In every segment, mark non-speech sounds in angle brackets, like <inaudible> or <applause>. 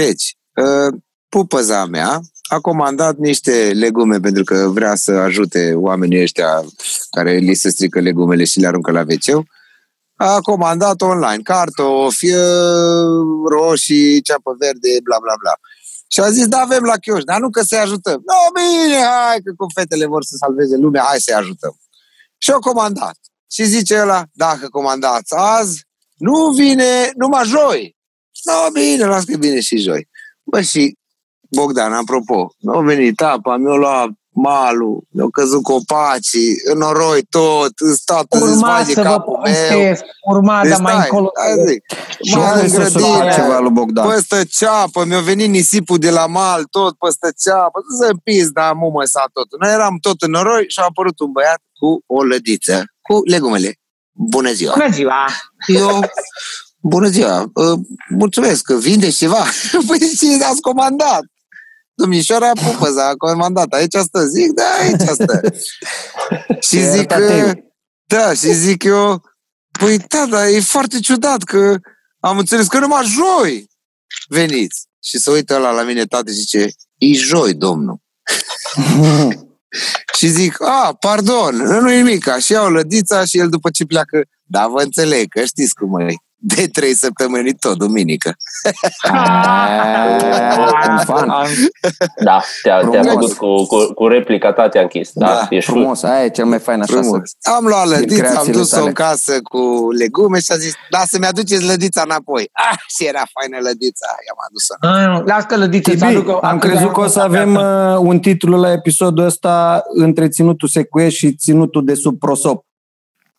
Deci, uh, pupăza mea a comandat niște legume pentru că vrea să ajute oamenii ăștia care li se strică legumele și le aruncă la wc a comandat online cartofi, uh, roșii, ceapă verde, bla bla bla. Și a zis, da, avem la chioș, dar nu că să-i ajutăm. No, bine, hai, că cu fetele vor să salveze lumea, hai să-i ajutăm. Și au comandat. Și zice ăla, dacă comandați azi, nu vine numai joi. No, bine, las că bine și joi. Bă, și Bogdan, apropo, nu a venit apa, mi-a luat malul, mi-au căzut copacii, în noroi tot, toată Urma să vă povestesc, urma, deci, dar mai încolo. Zic, mai în grădină, ceva lui Bogdan. păstă ceapă, mi-a venit nisipul de la mal, tot păstă ceapă, să pis, dar mumă sa tot. Noi eram tot în noroi și a apărut un băiat cu o lădiță, cu legumele. Bună ziua! Bună ziua! Eu, bună ziua, uh, mulțumesc că vinde ceva. <laughs> Păi și ați comandat. Domnișoara Pupăza a comandat, aici stă. Zic, da, aici stă. <laughs> și zic, că, da, și zic eu, păi da, dar e foarte ciudat că am înțeles că numai joi veniți. Și se uită la la mine, tată, și zice, e joi, domnul. <laughs> și zic, a, pardon, nu e nimic, și iau lădița și el după ce pleacă, da, vă înțeleg, că știți cum e de trei săptămâni tot, duminică. da, te-a, te-a făcut cu, cu, cu replica ta, te-a închis. Da, da ești frumos, aia e cel mai fain așa. Frumos. Să... Am luat lădița, am dus-o în casă cu legume și a zis, da, să-mi aduceți lădița înapoi. Ah, și era faină lădița, i-am adus-o. Las că lădița Tibi, am crezut că o să avem <laughs> uh, un titlu la episodul ăsta, Întreținutul secuiești și ținutul de sub prosop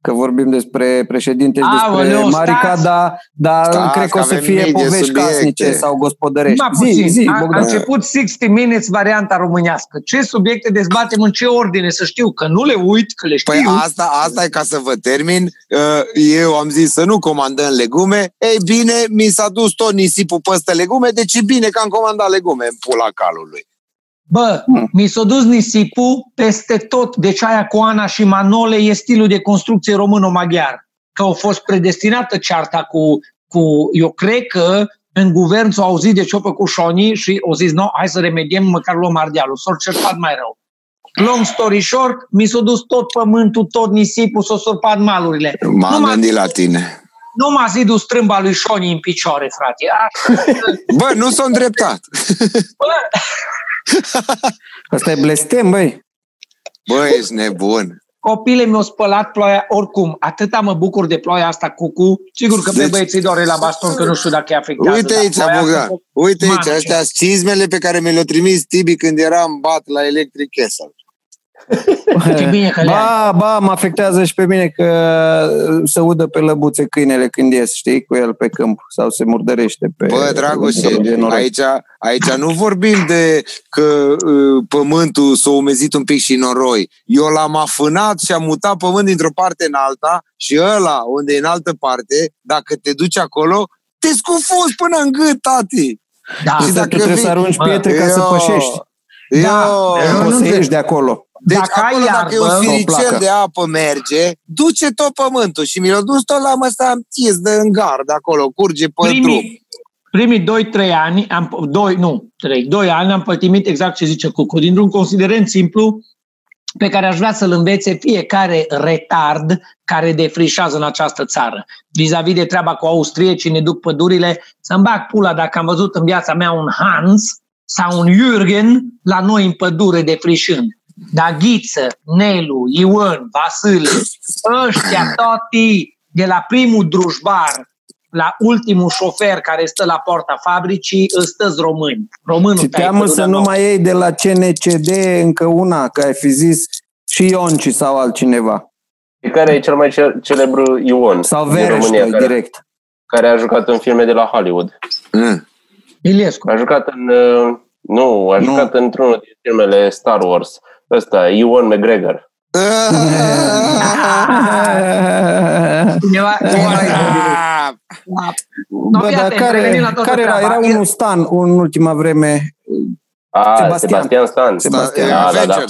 că vorbim despre președinte și despre Aoleu, Marica, dar da, cred că o să fie povești subiecte. casnice sau gospodărești. Zi, zi, a, a început 60 Minutes varianta românească. Ce subiecte dezbatem, în ce ordine, să știu, că nu le uit, că le păi știu. Păi asta, asta e ca să vă termin. Uh, eu am zis să nu comandăm legume. Ei bine, mi s-a dus tot nisipul pe legume, deci e bine că am comandat legume în pula calului. Bă, hmm. mi s-a dus nisipul peste tot. Deci aia cu Ana și Manole e stilul de construcție româno-maghiar. Că au fost predestinată cearta cu, cu... Eu cred că în guvern s-au auzit de ce-o cu Șoni și au zis, no, hai să remediem, măcar luăm ardealul. S-au certat mai rău. Long story short, mi s-a dus tot pământul, tot nisipul, s-au surpat malurile. M-am gândit la tine. Nu m-a zidul strâmba lui Șoni în picioare, frate. <laughs> Bă, nu s-a îndreptat. Bă, <laughs> Asta e blestem, băi. Băi, ești nebun. Copile mi-au spălat ploaia oricum. Atâta mă bucur de ploaia asta cu cu. Sigur că deci... pe băieții doare la baston, că nu știu dacă e afectează. Uite aici, Bogdan. Uite aici, astea cizmele pe care mi le-a trimis Tibi când eram bat la Electric Castle. Ce bine că ba, ba, mă afectează și pe mine că se udă pe lăbuțe câinele când ies, știi, cu el pe câmp sau se murdărește pe... Bă, Dragoșe, aici, aici nu vorbim de că uh, pământul s-a umezit un pic și noroi. Eu l-am afânat și am mutat pământ dintr-o parte în alta și ăla, unde e în altă parte, dacă te duci acolo, te scufunzi până în gât, tati. Da, și dacă trebuie vii... să arunci pietre ca să pășești. Da, eu, nu să ieși de acolo. Deci dacă acolo, iarbă, dacă e un firicel de apă merge, duce tot pământul și mi l-a dus tot la măsta închis de în gard acolo, curge pe primii, drum. Primii 2-3 ani, am, 2, nu, 3, 2 ani am pătimit exact ce zice Cucu, dintr-un considerent simplu pe care aș vrea să-l învețe fiecare retard care defrișează în această țară. Vis-a-vis de treaba cu austriecii, ne duc pădurile, să-mi bag pula dacă am văzut în viața mea un Hans sau un Jürgen la noi în pădure defrișând. Dar Ghiță, Nelu, Ion, Vasile, ăștia toți de la primul drujbar la ultimul șofer care stă la porta fabricii, stă români. Românul Și teamă să nu mai iei de la CNCD încă una, că ai fi zis și Ionci sau altcineva. Care e cel mai celebru Ion Sau Vereș, direct. Care a jucat în filme de la Hollywood. Mm. Iliescu. A jucat în... Uh, nu, a jucat nu. într-unul din filmele Star Wars ăsta, Ewan McGregor. Cineva, Bă, dar care, care era? Era unul Stan în ultima vreme. A, Sebastian, Sebastian Stan. Sebastian. Da, da, da.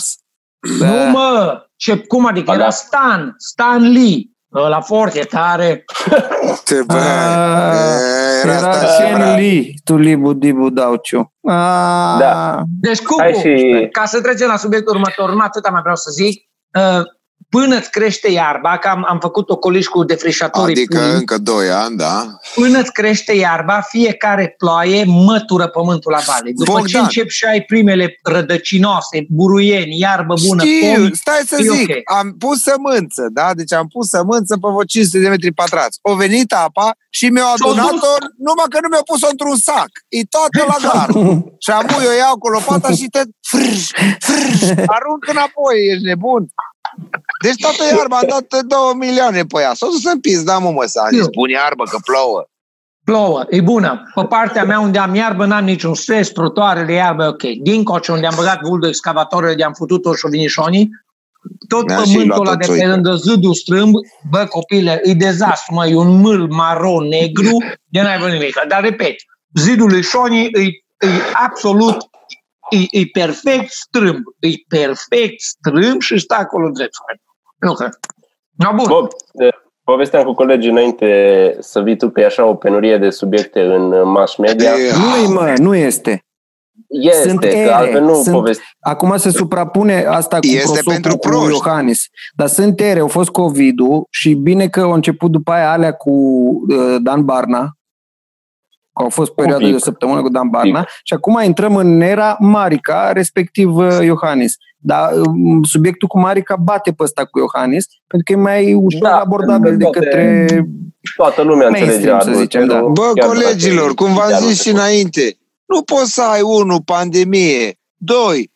Nu, mă! Ce, cum adică? Era Stan. Stan Lee. La foarte tare. Ce bă! era, Era asta și era. Ken Lee, tu libu dibu dauciu. Ah, Da. Deci, Cucu, Hai și- ca să trecem la subiectul următor, nu atâta mai vreau să zic, uh, până îți crește iarba, că am, am făcut ocoliș cu defrișatorii Adică pui, încă 2 ani, da? până îți crește iarba, fiecare ploaie mătură pământul la vale. După ce Bogdan. începi și ai primele rădăcinoase, buruieni, iarbă bună, Știu, pomi, stai să e zic, ok. am pus sămânță, da? Deci am pus sămânță pe vreo 500 de metri pătrați. O venit apa și mi-au Și-o dus. adunat-o, numai că nu mi-au pus-o într-un sac. E toată la gar. <laughs> și am eu iau cu lopata și te frâș, frâș, arunc înapoi, ești nebun. Deci toată iarba am <laughs> dat 2 milioane pe ea. S-o dus în pizda, mă, mă, să am zis, Eu. pun iarbă că plouă. plouă, e bună. Pe partea mea unde am iarbă, n-am niciun stres, trotuarele, iarbă, e ok. Din coce, unde am băgat vulul excavatorul, de am futut-o și vinișonii, tot Mi-am și pământul luat ăla o de pe țoică. lângă zidul strâmb, bă, copile, e dezastru, mă, e un mâl maron negru, de n-ai văzut nimic. Dar, repet, zidul Ișonii e, e absolut, e, e perfect strâmb, e perfect strâmb și stă acolo drept. Nu cred. No, bun. Bob, eh, povesteam cu colegii înainte să vii tu că e așa o penurie de subiecte în eh, mass media. E, Nu-i, mă, nu este. Este, sunt că ere, altfel nu sunt- povesti. Acum se suprapune asta cu Este prosopul pentru cu proști. Iohannis. Dar sunt ere, au fost COVID-ul și bine că au început după aia alea cu uh, Dan Barna, că au fost perioada pic. de o săptămână cu Dan Barna și acum intrăm în era Marica, respectiv uh, Iohannis. Dar um, subiectul cu Marica bate pe ăsta cu Iohannis, pentru că e mai ușor Da, abordabil de toate- către... Toată lumea Mainstream, înțelegea să zicem, da. adulterul, Bă, chiar dacă colegilor, e cum v-am de anul zis și trecut. înainte, nu poți să ai, unu, pandemie, doi,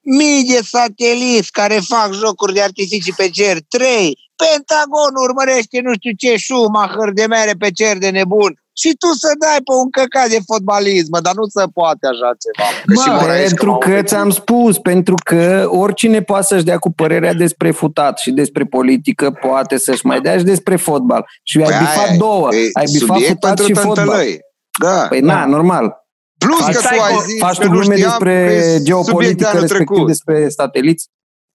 mii de sateliți care fac jocuri de artificii pe cer, trei, Pentagonul urmărește nu știu ce Schumacher de mere pe cer de nebun și tu să dai pe un căcat de fotbalism, mă, dar nu se poate așa ceva. Că Mă, și Moraescu Pentru m-au că învețit. ți-am spus, pentru că oricine poate să-și dea cu părerea despre futat și despre politică, poate să-și mai dea și despre fotbal. Și ai Păi bifat aia e, două. e Ai bifat subiect futat pentru și fotbal. tântălăi. Da. Păi na, normal. Plus Faci- că tu ai zis Faci că tu nu glume știam despre că e subiect geopolitică, anul respectiv trecut. despre sateliți.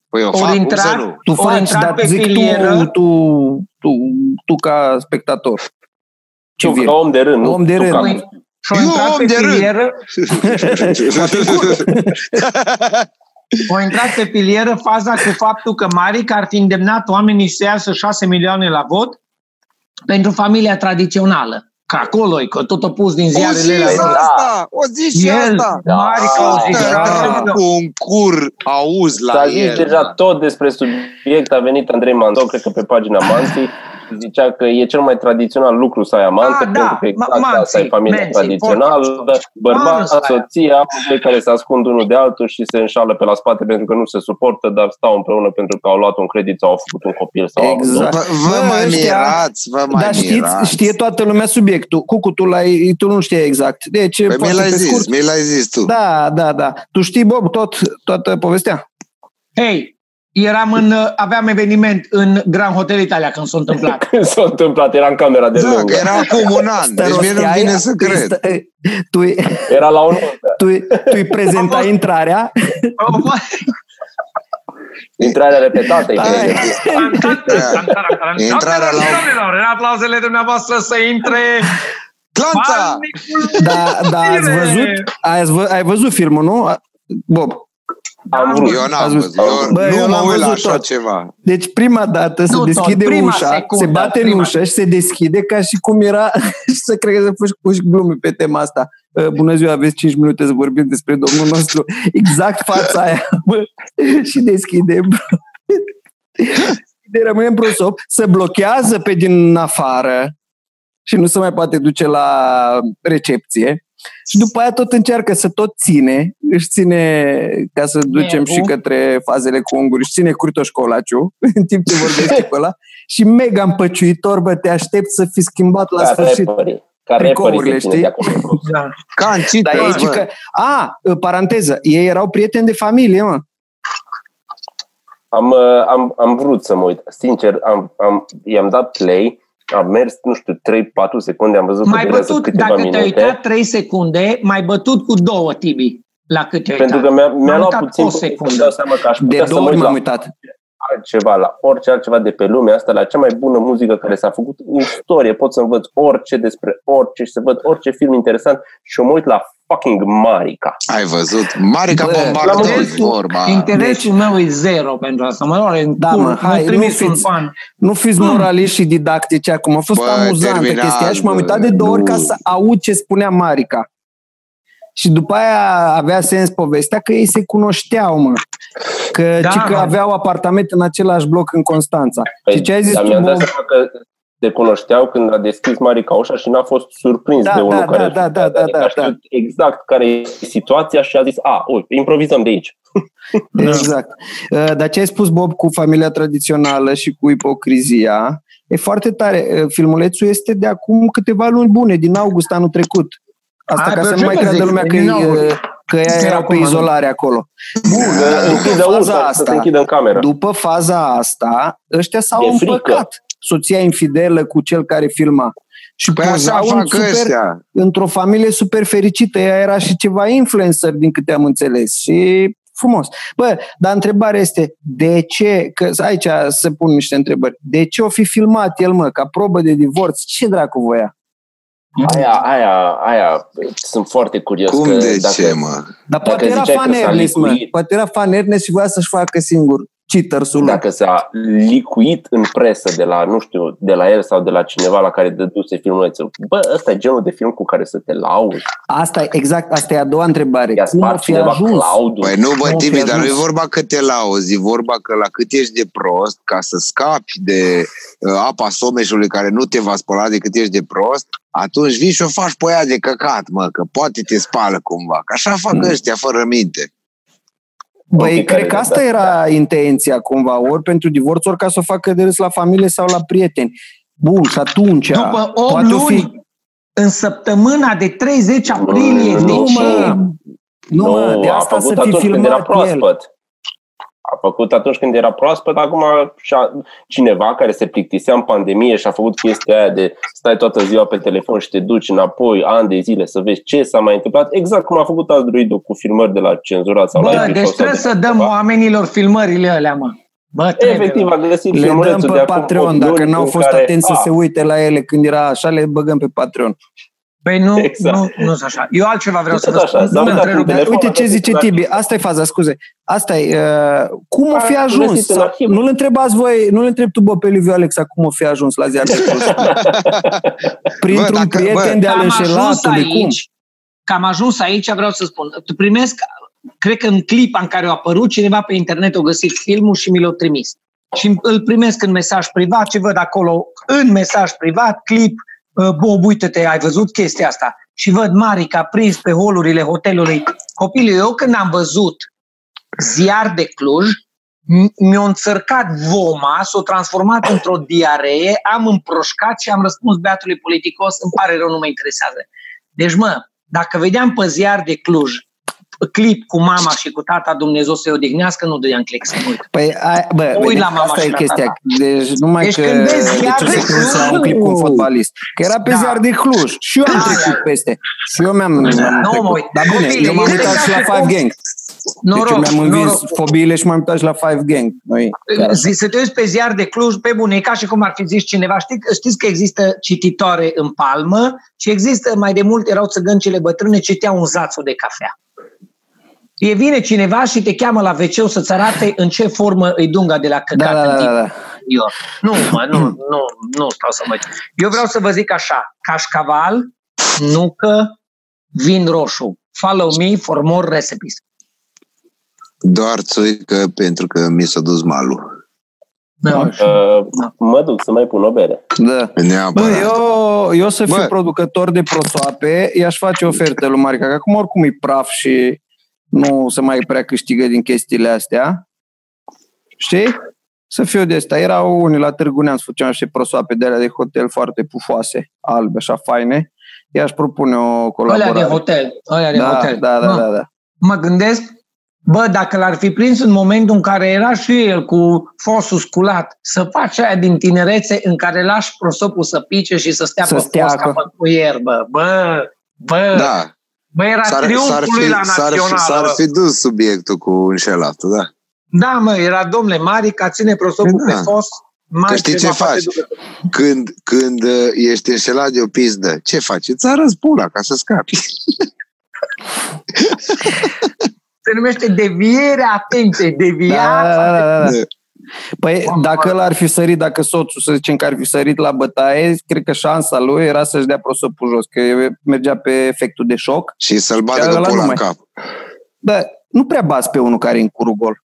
Păi eu Ori fac, cum intra- să nu? Tu Ori faci, intrat dar pe zic tu, filieră. tu, tu, tu ca spectator. Tu, Civil. ca om de rând. nu Om de tu rând. ca- Păi, Și-au Eu, intrat om pe de rând. filieră, au intrat pe filieră faza cu faptul că Maric ar fi îndemnat oamenii să iasă 6 milioane la vot pentru familia tradițională. Că acolo e, că tot a pus din O ziarele zi alea. asta, o zi și El, asta. Maric, au zis Da, așa. cu un cur auzi la S-a zis el. deja tot despre subiect, a venit Andrei Mandou, cred că pe pagina Manții, zicea că e cel mai tradițional lucru să ai amante, Ah, da, pentru că exact Ma- asta e Manții, familia Manții, tradițională, bărbat, Manții. soție, amândoi care se ascund unul de altul și se înșală pe la spate pentru că nu se suportă, dar stau împreună pentru că au luat un credit sau au făcut un copil. Sau au- Exact. Vă, vă Bă, mai ăștia- mirați, vă mai Dar știți, mirați. știe toată lumea subiectul. Cucu, tu, l-ai, tu nu știi exact. Deci, Păi mi foarte l-ai pe zis, scurt. mi l-ai zis tu. Da, da, da. Tu știi, Bob, tot, toată povestea? Hei, eram în, aveam eveniment în Grand Hotel Italia când s-a întâmplat. <laughs> Când s-a întâmplat, era în camera de Da, lângă. că era acum un an, deci mie nu vine să cred. Stă- Tu, Era la un tu, tu îi prezentai intrarea. intrarea repetată. Da. e Intrarea la- Domnilor, în aplauzele dumneavoastră să intre Clanța! Balnicul Da, da, ați Bine! văzut, ai, vă- ai văzut filmul, nu? Bob. Am vrut. Eu n-am Ați văzut, văzut? eu Bă, eu nu mă l-am uit la văzut așa tot. ceva. Deci prima dată se Nu tot, deschide prima ușa, secundă, se bate în prima. ușă și se deschide ca și cum era, și <laughs> să cred că să faci puși glume pe tema asta. Uh, Bună ziua, aveți 5 minute să vorbim despre domnul nostru. Exact fața aia. Bă, și deschide. De rămâne în prosop, se blochează pe din afară și nu se mai poate duce la recepție. Și după aia tot încearcă să tot ține, își ține, ca să ducem Nervul. și către fazele cu unguri, își ține Curtoș Colaciu, <laughs> în timp ce vorbește <laughs> cu ăla, și mega împăciuitor, bă, te aștept să fi schimbat la Ca sfârșit. rapperii. Ca tricourile, rapperii se ține știi? de acolo. Da. Ca în cită, Dar e bă. că, a, paranteză, ei erau prieteni de familie, mă. Am, uh, am, am vrut să mă uit. Sincer, am, am, i-am dat play, am mers, nu știu, 3-4 secunde, am văzut Mai că durează bătut, câteva dacă te-ai minute. uitat 3 secunde, mai bătut cu două, Tibi, la cât te-ai Pentru uitat. că mi-a, mi-a M-am luat uitat puțin o până secundă. să dau seama că aș De putea să două mă ori uit m-am la, uitat. Altceva, la orice altceva de pe lumea asta, la cea mai bună muzică care s-a făcut în istorie. Pot să învăț orice despre orice și să văd orice film interesant și o mă uit la fucking Marica. Ai văzut? Marica bombardează vorba. Interesul deci... meu e zero pentru asta. Mă rog, da, mă, hai, nu fiți, nu fiți moraliști și didactici acum. A fost Bă, amuzantă chestia și m-am uitat de două ori ca să aud ce spunea Marica. Și după aia avea sens povestea că ei se cunoșteau, mă. Că, da, că aveau apartament în același bloc în Constanța. Păi, și ce ai zis tu, mi-am dat seama că se cunoșteau când a deschis Marica ușa și n-a fost surprins da, de unul da, care da, da, da, adică da, da, da. exact care e situația și a zis, a, uite, improvizăm de aici. <laughs> Exact. Uh, dar ce ai spus, Bob, cu familia tradițională și cu ipocrizia, e foarte tare. Uh, filmulețul este de acum câteva luni bune, din august anul trecut. Asta Hai, ca să nu mai creadă lumea că, e, că ea era pe izolare acolo. Bun, după faza asta, în cameră. după faza asta, ăștia s-au împăcat. Soția infidelă cu cel care filma. Și păi așa fac super, ăstea. într-o familie super fericită. Ea era și ceva influencer, din câte am înțeles. Și frumos. Bă, dar întrebarea este, de ce, că aici se pun niște întrebări, de ce o fi filmat el, mă, ca probă de divorț? Ce dracu voia? Aia, aia, aia, sunt foarte curios. Cum că de dacă, ce, mă? Dar poate era fan Ernest, mă. Poate era fan Ernest și voia să-și facă singur cheaters Dacă s-a licuit în presă de la, nu știu, de la el sau de la cineva la care dăduse filmulețul, bă, ăsta e genul de film cu care să te lauzi. Asta e, exact, asta e a doua întrebare. I-a Cum fi ajuns? Păi nu, bă, Tibi, dar nu e vorba că te lauzi, e vorba că la cât ești de prost, ca să scapi de uh, apa someșului care nu te va spăla de cât ești de prost, atunci vii și o faci pe aia de căcat, mă, că poate te spală cumva. Că așa fac mm. ăștia, fără minte. Băi, cred că asta era intenția cumva, ori pentru divorț, ori ca să o facă de râs la familie sau la prieteni. Bun, și atunci... După 8 luni, fi... în săptămâna de 30 aprilie, nu, de ce? Mă, nu, mă, de asta să fi filmat el. A făcut atunci când era proaspăt, acum cineva care se plictisea în pandemie și a făcut chestia aia de stai toată ziua pe telefon și te duci înapoi ani de zile să vezi ce s-a mai întâmplat, exact cum a făcut Android cu filmări de la cenzurat sau Bă, la deci trebuie să dăm ceva. oamenilor filmările alea, mă. Bă, Efectiv, a găsit le dăm pe Patreon, dacă n-au fost care, atenți a, să se uite la ele când era așa, le băgăm pe Patreon. Păi nu, exact. nu, nu sunt așa. Eu altceva vreau să vă spun. Așa, Uite ce zice Tibi, asta e faza, scuze. Asta e, uh, cum o fi ajuns? Nu-l întrebați voi, nu-l întreb tu, bă, pe Liviu Alexa, cum o fi ajuns la ziar de <laughs> Printr-un bă, prieten bă, de al înșelatului, cum? Că am ajuns aici, vreau să spun. Tu primesc, cred că în clipa în care a apărut, cineva pe internet a găsit filmul și mi l-a trimis. Și îl primesc în mesaj privat, ce văd acolo, în mesaj privat, clip, Bob, uite-te, ai văzut chestia asta? Și văd Marica prins pe holurile hotelului. Copilul, eu când am văzut ziar de Cluj, mi-a înțărcat voma, s-a transformat într-o diaree, am împroșcat și am răspuns beatului politicos, îmi pare rău, nu mă interesează. Deci, mă, dacă vedeam pe ziar de Cluj clip cu mama și cu tata, Dumnezeu să-i odihnească, nu dădeam click să uit. Păi, a, bă, uit la mama asta și e chestia. Tata. Deci numai deci că când vezi ziar de Cluj, la un clip cu un fotbalist. Că era pe da. ziar de Cluj. Și eu am da, trecut da. peste. Și eu mi-am, da, nu, mă Dar bine, Copile, eu m-am uitat și la Five Gang. Noroc, deci mi-am învins noroc. fobiile și m-am uitat și la Five Gang. Noi, să te uiți pe ziar de Cluj, pe bune, e ca și cum ar fi zis cineva. Știți, știți că există cititoare în palmă și există, mai de mult erau țăgăncile bătrâne, citeau un zațu de cafea. E vine cineva și te cheamă la wc să-ți arate în ce formă îi dunga de la căcat da, da, da, da. Eu. Nu, mă, nu, nu, nu stau să mă... Eu vreau să vă zic așa, cașcaval, nucă, vin roșu. Follow me for more recipes. Doar țuică pentru că mi s-a dus malul. Da. Uh, mă duc să mai pun o bere. Da. Bă, eu, eu să fiu Bă. producător de prosoape, i-aș face ofertă lui Marica, că acum oricum e praf și nu se mai prea câștigă din chestiile astea. Știi? Să fiu de asta. Erau unii la Târgu Neamț, făceam niște prosoape de alea de hotel foarte pufoase, albe, așa faine. I-aș propune o colaborare. Alea de hotel. Alea de da, hotel. Da, da, da, da. Mă gândesc, bă, dacă l-ar fi prins în momentul în care era și el cu fosul sculat, să faci aia din tinerețe în care lași prosopul să pice și să stea să pe stea fosca cu ierbă. Bă, bă, da. Bă, era s-ar, s-ar fi, la s-ar fi, s-ar fi dus subiectul cu înșelatul, da. Da, mă, era domnule Marica, ține prosopul da. pe fos. Că știi ce faci? Când, când uh, ești înșelat de o pizdă, ce faci? Îți arăți pula ca să scapi. <laughs> Se numește deviere atenție, deviața. Da, da, da, da. Păi, dacă el ar fi sărit, dacă soțul, să zicem că ar fi sărit la bătaie, cred că șansa lui era să-și dea prosopul jos, că mergea pe efectul de șoc. Și să-l bagă pula în cap. Da, nu prea bați pe unul care e în curul gol.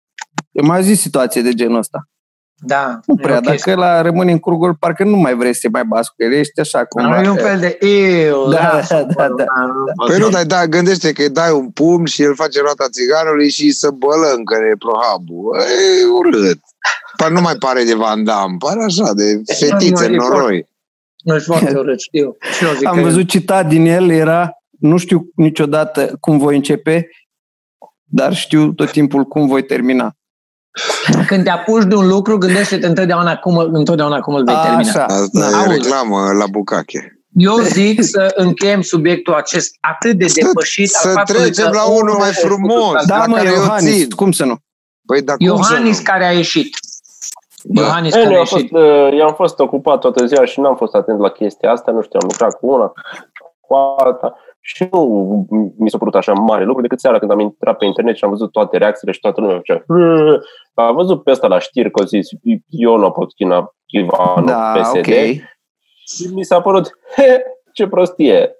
Eu mai zis situație de genul ăsta. Da. Nu prea, okay. dacă la rămâne în curgol, parcă nu mai vrei să te mai bați cu el, ești așa cum. Nu, e un fel de eu. Da, da, da, da, da. Păi nu, dar da, gândește că îi dai un pumn și el face roata țiganului și să bălâncă prohabul. E urât. Păi nu mai pare de Van Damme, pare așa, de fetițe noroi. Nu, e foarte <laughs> urât, știu. Am văzut citat din el, era, nu știu niciodată cum voi începe, dar știu tot timpul cum voi termina. Când te apuci de un lucru, gândește-te întotdeauna cum, întotdeauna cum îl vei termina. Așa. Asta e reclamă la bucache. Eu zic să încheiem subiectul acest atât de depășit. Să, să trecem la unul mai frumos. Da, mă, Iohannis, cum să nu? Păi, dar Iohannis care a ieșit. Iohannis care a ieșit. Fost, eu am fost ocupat toată ziua și n-am fost atent la chestia asta, nu știu, am lucrat cu una, cu alta. Și nu mi s-a părut așa mare lucru decât seara când am intrat pe internet și am văzut toate reacțiile și toată lumea făcea Am văzut pe asta la știri că zis Iona Potchina Chivanu da, PSD okay. și mi s-a părut he, ce prostie.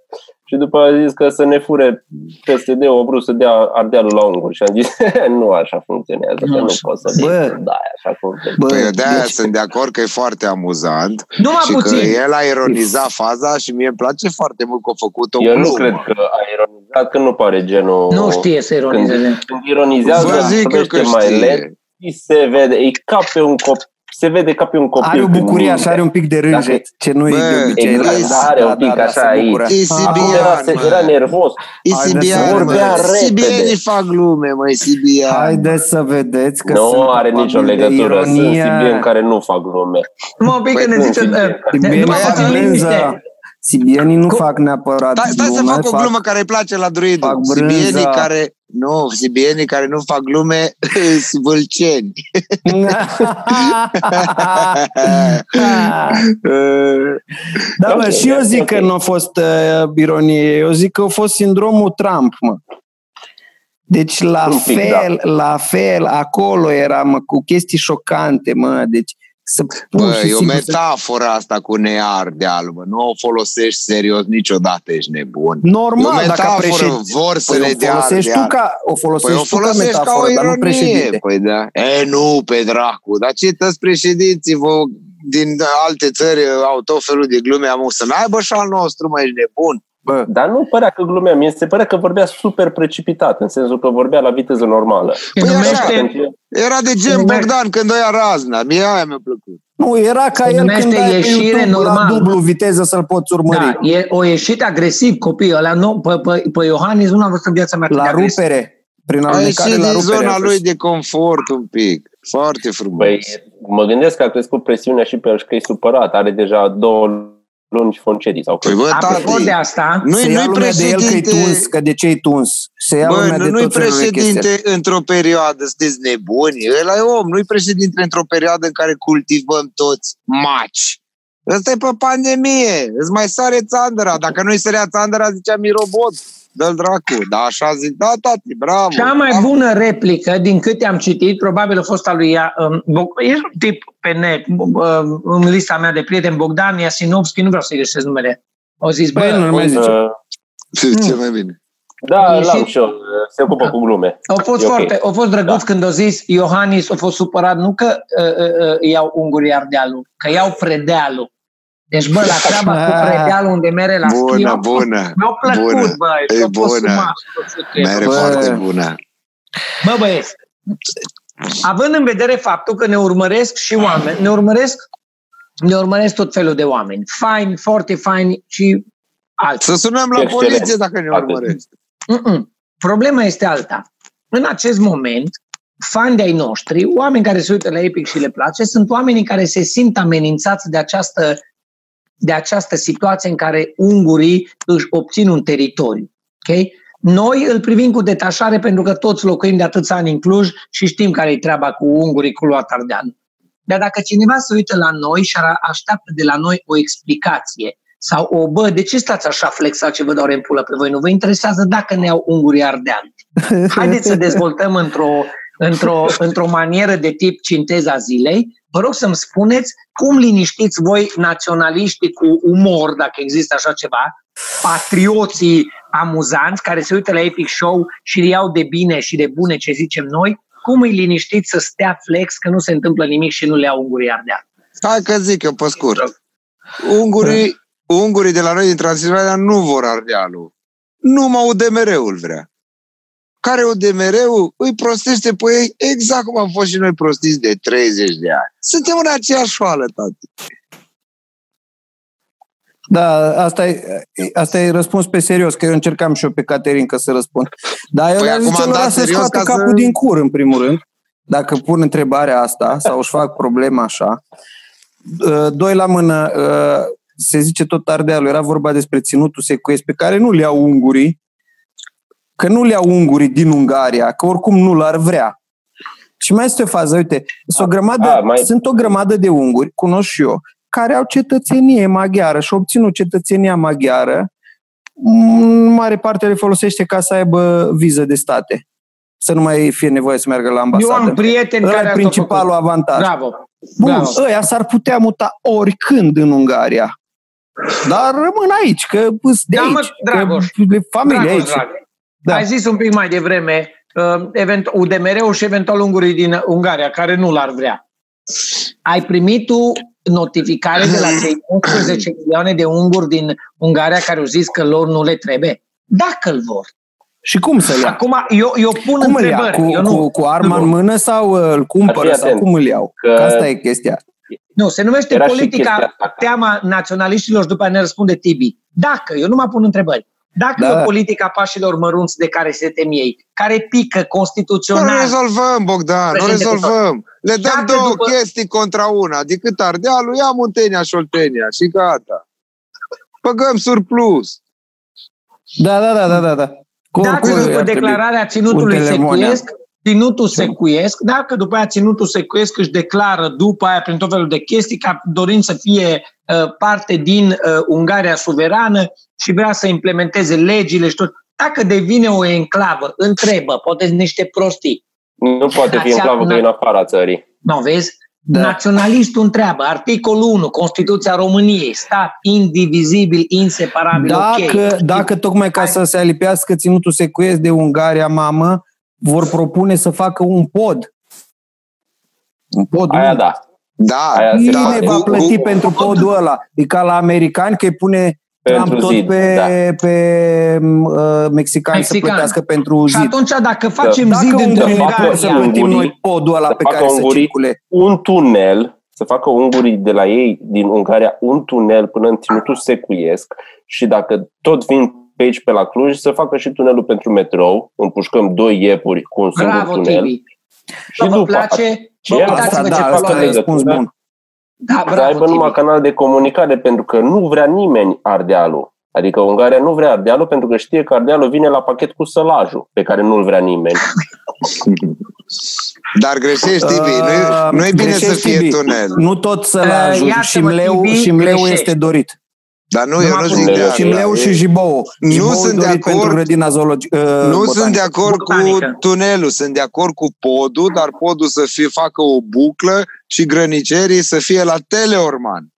Și după a zis că să ne fure PSD-ul, a vrut să dea Ardealul la unguri și am zis, <laughs> nu așa funcționează, nu, că nu pot să bă, da, așa funcționează. Bă, păi de-aia deci... sunt de acord că e foarte amuzant Numai și puțin. că el a ironizat faza și mie îmi place foarte mult că a făcut o Eu glumă. nu cred că a ironizat, că nu pare genul... Nu știe să ironizeze. Când, când ironizează, Vă zic eu că mai știe. lent, se vede, e ca pe un copil se vede ca pe un copil. Are o bucurie așa, are un pic de rânjet, ce nu e de obicei. Exact, da, are un pic da, așa aici. E sibian, era, era nervos. E sibian, vorbea mă. repede. Sibienii fac glume, măi, sibian. Haideți să vedeți că Nu sunt are nicio capabili de legătură. Sunt ironie. sibieni care nu fac glume. Mă, un pic Păi că ne nu, zice... sibieni. uh, Sibienii numai fac puțin liniște. brânză. Sibienii nu fac neapărat Stai, stai să glume, fac o glumă care îi place la druidul. fac brânză. Sibienii care... Nu, sibienii care nu fac glume <laughs> sunt vâlceni. <laughs> da, mă, Ok, și eu zic ok. că nu a fost uh, ironie. Eu zic că a fost sindromul Trump, mă. Deci la Un pic, fel, la fel, acolo era, mă, cu chestii șocante, mă, deci să pur Bă, și e o simplu să- metaforă asta cu near de albă. Nu o folosești serios niciodată, ești nebun. E o Normal, dacă metaforă, președinte... vor să Păi ne o dea folosești tu ca, o Păi folosești o tu ca folosești ca metaforă, o dar nu ironie. președinte. Păi da. E, nu, pe dracu. Dar ce toți președinții vă, din alte țări au tot felul de glume. Am să n-aibă și al nostru, mai ești nebun. Bă, Dar nu părea că glumea. Mie se părea că vorbea super precipitat, în sensul că vorbea la viteză normală. Se Păi numește, Era de gen Numește- Bogdan când o ia razna. Mie aia mi-a plăcut. nu, era ca Se el numește când ai pe ieșire YouTube la normală. dublu viteză să-l poți urmări. da, e, o ieșit agresiv copiii ăla. Nu, pe, pe, pe Iohannis nu l-am văzut în viața mea. atât de La agresiv. rupere. Prin A alunecare ieșit la din rupere. zona a lui fost. de confort un pic. Foarte frumos. Păi, mă gândesc că a crescut presiunea și pe el și că e supărat. Are deja două luni concedii sau Păi cât. bă, Apropo tati, de asta, nu-i, Se ia nu-i lumea de el că e președinte... tuns, că de ce e tuns. Se ia Bă, lumea de nu, nu-i tot felul de chestii. președinte într-o perioadă, sunteți nebuni. Ăla e om, nu-i președinte într-o perioadă în care cultivăm toți maci. Ăsta e pe pandemie, îți mai sare țandăra. Dacă nu-i sărea țandăra, zicea Mirobot. Dă-l dracu. Da, așa zic. Da, tati, bravo. Cea mai Da. bună replică, din câte am citit, probabil a fost a lui Ia- um, Bog- e un tip pe net, um, în lista mea de prieteni, Bogdan Iasinovski, nu vreau să-i găsesc numele. Au zis, Băi, bă, nu mai zice. Uh, Ce mai bine. Da, A ieșit- l-am și eu. Se ocupă cu glume. au fost, E ok. foarte, au fost drăguț Da. când au zis Iohannis a fost supărat, nu că uh, uh, uh, iau ungurii Ardealul, că iau Predealul. Deci, bă, la treaba cu Predealul unde mere la Bună, schi, au- bună, mi-au plăcut, bună. bă, E au fost bună. sumași, tot ce trebuie. Mere Bă. foarte bună. Bă, băieți, având în vedere faptul că ne urmăresc și oameni, ne urmăresc, ne urmăresc tot felul de oameni, faini, foarte faini și alții. Să sunăm la Excelent. poliție dacă ne Atât. urmăresc. Mm-mm. Problema este alta. În acest moment, fani de-ai noștri, oameni care se uită la Epic și le place, sunt oamenii care se simt amenințați de această, de această situație în care ungurii își obțin un teritoriu. Okay? Noi îl privim cu detașare pentru că toți locuim de atâția ani în Cluj și știm care e treaba cu ungurii, cu luat Ardeal. Dar dacă cineva se uită la noi și așteaptă de la noi o explicație sau o, bă, de ce stați așa flexat ce vă doare în pulă pe voi? Nu vă interesează dacă ne iau ungurii ardeani. <laughs> Haideți să dezvoltăm într-o, într-o, într-o manieră de tip cinteza zilei. Vă rog să-mi spuneți cum liniștiți voi naționaliștii cu umor, dacă există așa ceva, patrioții amuzanți care se uită la Epic Show și îi iau de bine și de bune ce zicem noi, cum îi liniștiți să stea flex că nu se întâmplă nimic și nu le iau ungurii ardeani? Hai că zic eu pe scurt. Ungurii, ungurii de la noi din Transilvania nu vor Ardealul. Numai UDMR-ul vrea. Care UDMR-ul îi prostește pe ei exact cum am fost și noi prostiți de 30 de ani. Suntem în aceeași șoală, tati. Da, asta e, asta e răspuns pe serios, că eu încercam și eu pe Caterinca să răspund. Dar eu păi le zice lor să scoată capul să... din cur, în primul rând, dacă pun întrebarea asta sau își fac problema așa. Doi la mână, se zice tot Ardealul, era vorba despre ținutul secuiesc pe care nu le iau ungurii, că nu le iau ungurii din Ungaria, că oricum nu l-ar vrea. Și mai este o fază, uite, sunt o grămadă, A, mai... sunt o grămadă de unguri, cunosc și eu, care au cetățenie maghiară și obținut cetățenia maghiară, în mare parte le folosește ca să aibă viză de state. Să nu mai fie nevoie să meargă la ambasadă. Eu am prieteni Ăla care principalul avantaj. Bravo. Bun, Bravo. ăia s-ar putea muta oricând în Ungaria. Dar rămân aici, că sunt de da, aici. Mă, Dragoș, că familie Dragoș, aici. Drag. Da. Ai zis un pic mai devreme uh, UDMR-ul și eventual ungurii din Ungaria, care nu l-ar vrea. Ai primit tu notificare de la cei <clears throat> 11 milioane de unguri din Ungaria care au zis că lor nu le trebuie? Dacă îl vor. Și cum să-l ia? Acum, eu, eu pun cum întrebări. Cu, eu nu, cu, cu arma în mână sau îl cumpără sau cum îl iau? Că, că asta e chestia. Nu, se numește politica teama naționaliștilor și după aia ne răspunde Tibi. Dacă, eu nu mă pun întrebări. Dacă da. politica pașilor mărunți de care se tem ei, care pică constituțional... Nu rezolvăm, Bogdan, nu rezolvăm. Le dăm Dacă două după... chestii contra una. Decât Ardealul, ia Muntenia și Oltenia și gata. Păgăm surplus. Da, da, da, da, da. da. Dacă după declararea ținutului secuiesc, ținutul secuiesc, dacă după aia ținutul secuiesc își declară după aia prin tot felul de chestii ca dorind să fie uh, parte din uh, Ungaria suverană și vrea să implementeze legile și tot, dacă devine o enclavă, întrebă, poate niște prostii. Nu poate fi enclavă că e în afara țării. Nu, vezi? Da. Naționalistul întreabă, articolul 1, Constituția României, stat indivizibil, inseparabil, dacă, okay. Dacă tocmai ca să se alipească ținutul secuiesc de Ungaria, mamă, vor propune să facă un pod. Un pod Aia da. Da. Aia Cine va plăti cu, pentru podul ăla? E ca la americani că îi pune Trump tot zid, pe, da. pe uh, mexicani să plătească pentru zid. Și atunci dacă facem da. zid dacă între Ungaria, să plătim noi podul ăla pe care să circule. Un tunel, să facă ungurii de la ei din Ungaria un tunel până în ținutul secuiesc și dacă tot vin pe aici, pe la Cluj, să facă și tunelul pentru metrou. Împușcăm doi iepuri cu un singur Bravo, tunel. Tibi. Și vă place? Bă, asta, da, asta e răspuns bun. Da, bravo, să aibă Tibi. numai canal de comunicare, pentru că nu vrea nimeni Ardealul. Adică Ungaria nu vrea Ardealul pentru că știe că Ardealul vine la pachet cu sălajul, pe care nu-l vrea nimeni. <laughs> Dar greșești, Tibi. Uh, nu, e bine să fie Tibi. tunel. Nu tot sălajul. Uh, și mleu, și mleu este dorit. Dar nu, eu nu zic de Și Leu și Jibou. Nu sunt de acord, grădina zoologi, uh, nu sunt de acord cu tunelul, sunt de acord cu podul, dar podul să fie facă o buclă și grănicerii să fie la Teleorman.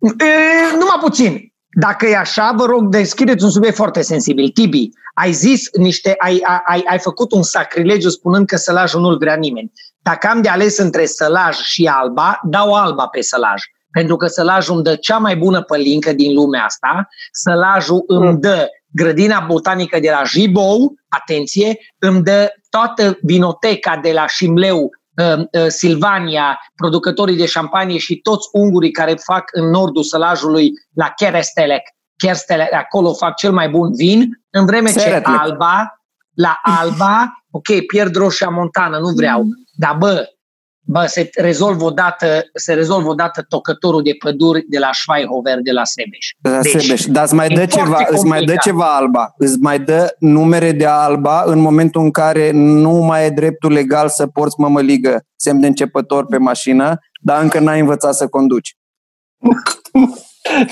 E, numai puțin. Dacă e așa, vă rog, deschideți un subiect foarte sensibil. Tibi, ai zis niște, ai, ai, ai făcut un sacrilegiu spunând că sălajul nu-l vrea nimeni. Dacă am de ales între sălaj și alba, dau alba pe sălaj pentru că sălajul îmi dă cea mai bună pălincă din lumea asta, sălajul îmi mm. dă grădina botanică de la Jibou, atenție, îmi dă toată vinoteca de la Șimleu, uh, uh, Silvania, producătorii de șampanie și toți ungurii care fac în nordul sălajului la Kerestelec, Kerestelec, acolo fac cel mai bun vin, în vreme Seretle. ce Alba, la Alba, ok, pierd roșia montană, nu vreau, dar bă, bă, se rezolvă odată, se rezolvă odată tocătorul de păduri de la Schweihofer, de la Sebeș. De la deci, Sebeș. Dar îți mai, dă ceva, îți mai dă ceva alba. Îți mai dă numere de alba în momentul în care nu mai e dreptul legal să porți mămăligă, semn de începător pe mașină, dar încă n-ai învățat să conduci. <laughs>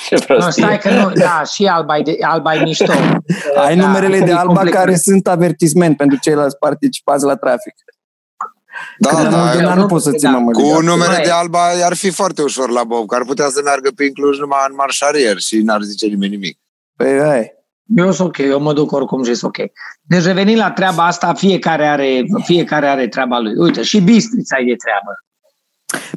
Ce no, stai că nu, da, și alba e, alba e mișto. Ai da, numerele de alba care sunt avertisment pentru ceilalți participați la trafic. Da, Când da, da, nu poți să ții da. Cu numere de alba ar fi foarte ușor la Bob, că ar putea să meargă pe Cluj numai în marșarier și n-ar zice nimeni nimic. Păi, hai. Eu sunt ok, eu mă duc oricum și sunt ok. Deci revenind la treaba asta, fiecare are, fiecare are treaba lui. Uite, și Bistrița e de treabă.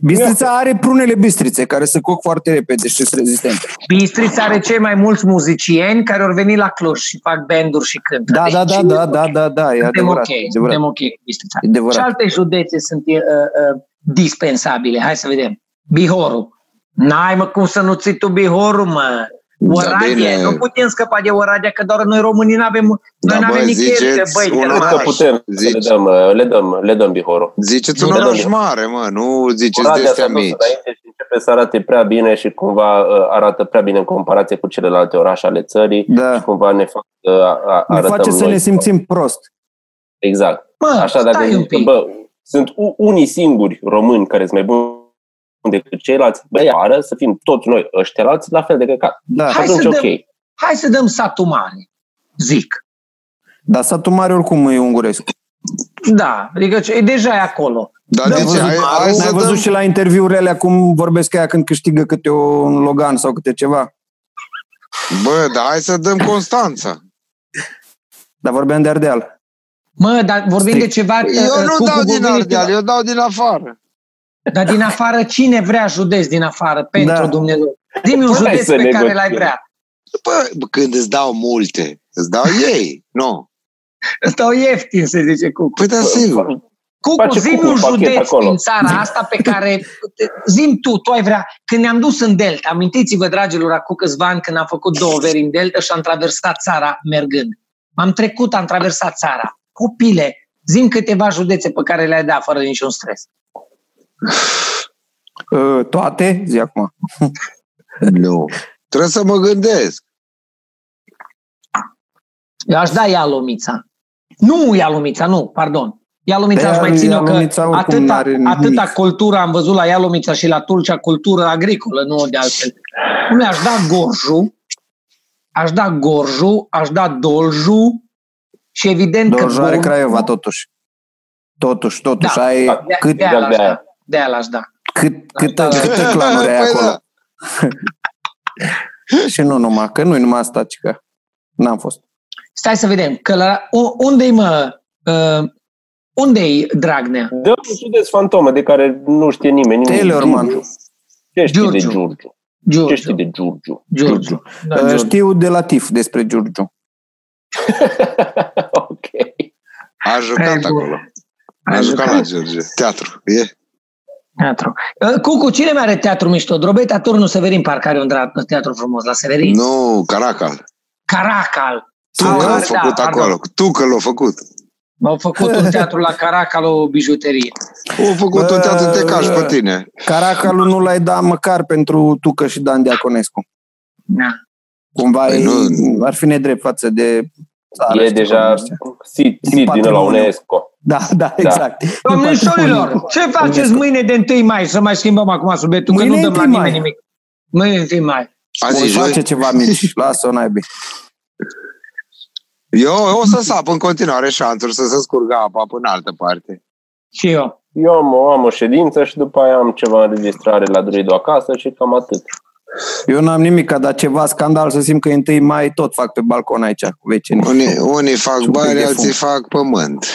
Bistrița are prunele Bistrițe, care se coc foarte repede și sunt rezistente. Bistrița are cei mai mulți muzicieni care au venit la Cluj și fac banduri și cântă. Da, deci, da, da, da, da, da, da, e adevărat. Ok, suntem ok cu Bistrița. Adevărat. Ce alte județe sunt uh, uh, dispensabile? Hai să vedem. Bihorul. N-ai mă cum să nu ții tu Bihorul, mă. Oradie, da, nu putem scăpa de Oradea, că doar noi românii nu avem, noi da, avem nicăieri, băi, un oraș, putem, zici, le dăm, le dăm, le dăm Bihorul. Ziceți un oraș mare, mă, nu ziceți Oradea de astea mici. Înainte și începe să arate prea bine și cumva uh, arată prea bine în comparație cu celelalte orașe ale țării da. și cumva ne, fac, uh, ne face să ne simțim prost. Exact. Mă, Așa, dacă zic, bă, sunt unii singuri români care sunt mai buni decât ceilalți, băi, afară, să fim toți noi ăștialți la fel de căcat. Da. Hai, atunci, să dăm, okay. hai să dăm satul mare, zic. Dar satul mare oricum e unguresc. Da, adică e deja e acolo. Da, deci, văzut, hai, hai să văzut dăm... și la interviurile cum vorbesc ea când câștigă câte un Logan sau câte ceva? Bă, dar hai să dăm Constanța. Dar vorbeam de Ardeal. Mă, dar vorbim Strict. de ceva... Eu nu dau din Ardeal, eu dau din afară. Dar din afară, cine vrea județ din afară pentru da. Dumnezeu? Zi-mi un județ pe care l-ai vrea. Bă, când îți dau multe, îți dau <laughs> ei, nu. Îți dau ieftin, se zice cu. Păi da, sigur. Cucu, zi un județ din țara asta pe care, zim tu, tu ai vrea, când ne-am dus în Delta, amintiți-vă, dragilor, acum câțiva ani când am făcut două veri în Delta și am traversat țara mergând. M-am trecut, am traversat țara. Copile, zim câteva județe pe care le-ai dat fără niciun stres. Uh, toate? Zi acum. <laughs> nu. Trebuie să mă gândesc. Eu aș da Ialomița. Nu Ialomița, nu, pardon. Ialomița aș mai ține că atâta, atâta cultură am văzut la Ialomița și la Tulcea, cultură agricolă, nu de altfel. Nu aș da Gorju, aș da Gorju, aș da Dolju și evident Dolju că... Dolju are Craiova totuși. Totuși, totuși, da, ai de, cât... De, de, de, de aia l-aș da. Cât, câte, da. <laughs> câte clanuri ai păi acolo? Da. <laughs> și nu numai, că nu-i numai asta, ci că n-am fost. Stai să vedem, că la, unde-i mă, uh, unde-i Dragnea? De un județ fantomă de care nu știe nimeni. Taylorman. Ce știi Giurgiu. de Giurgiu? Giurgiu. Ce știi de Giurgiu? Giurgiu. Da, uh, Giurgiu. Știu de la TIF despre Giurgiu. <laughs> ok. A jucat acolo. A, A jucat, jucat la Giurgiu. Teatru. E? Teatru. Uh, Cucu, cine mai are teatru mișto? Drobeta Turnul Severin parcă are un teatru frumos la Severin. Nu, Caracal. Caracal. Tu că l-a făcut da, acolo. Pardon. Tu că l-a făcut. Au făcut un teatru la Caracal, o bijuterie. Au făcut un teatru de caș pe tine. Caracalul nu l-ai dat măcar pentru Tucă și Dan Diaconescu. Da. Cumva păi nu... ar fi nedrept față de țară. E deja sit, sit din la UNESCO. Da, da, exact. Da. Domnișorilor, ce faceți mâine de 1 mai? Să mai schimbăm acum subiectul, mâine că nu dăm la nimeni nimic. Mâine 1 mai. Azi face ceva mici, lasă-o naibii. Eu o să sap în continuare șanțuri să se scurgă apa până altă parte. Și eu. Eu am o, am o ședință și după aia am ceva înregistrare la Druidu acasă și cam atât. Eu n-am nimic, dar ceva scandal să simt că întâi mai tot fac pe balcon aici cu vecinii. Unii, unii fac bani, alții fac pământ.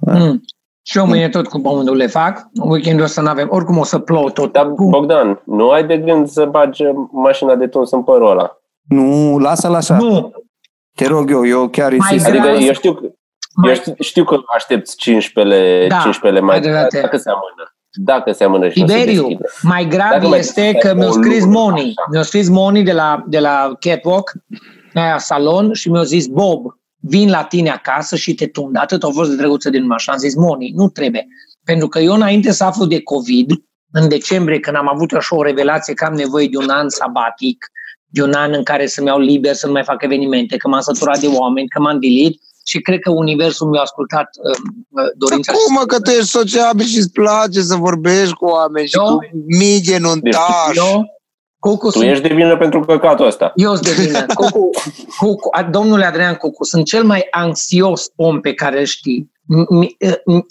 Mm. Și eu mâine tot cu pământul le fac. Weekendul ăsta n-avem. Oricum o să plouă tot. Dar, Bogdan, nu ai de gând să bagi mașina de tuns în părul ăla? Nu, lasă-l așa. Nu. Te rog eu, eu chiar insist. Adică eu știu, mai... eu știu, știu că aștepți 15 da, 15 mai dacă se amână. Dacă se amână și Tiberiu, nu se mai grav dacă este că mi-a scris Moni, mi-a scris Moni de la, de la Catwalk, aia salon, și mi-a zis Bob, vin la tine acasă și te tund. Atât a fost de drăguță din așa. Am zis, Moni, nu trebuie. Pentru că eu înainte să aflu de COVID, în decembrie, când am avut așa o revelație că am nevoie de un an sabatic, de un an în care să-mi iau liber, să nu mai fac evenimente, că m-am săturat de oameni, că m-am dilit și cred că Universul mi-a ascultat uh, uh dorința. Cum, că tu ești sociabil și îți place să vorbești cu oameni eu? și cu mii genuntași. Eu, Cucu, tu sunt... ești de vină pentru căcatul ăsta. Eu sunt de vină. <laughs> Cucu, Cucu, domnule Adrian Cucu, sunt cel mai anxios om pe care îl știi.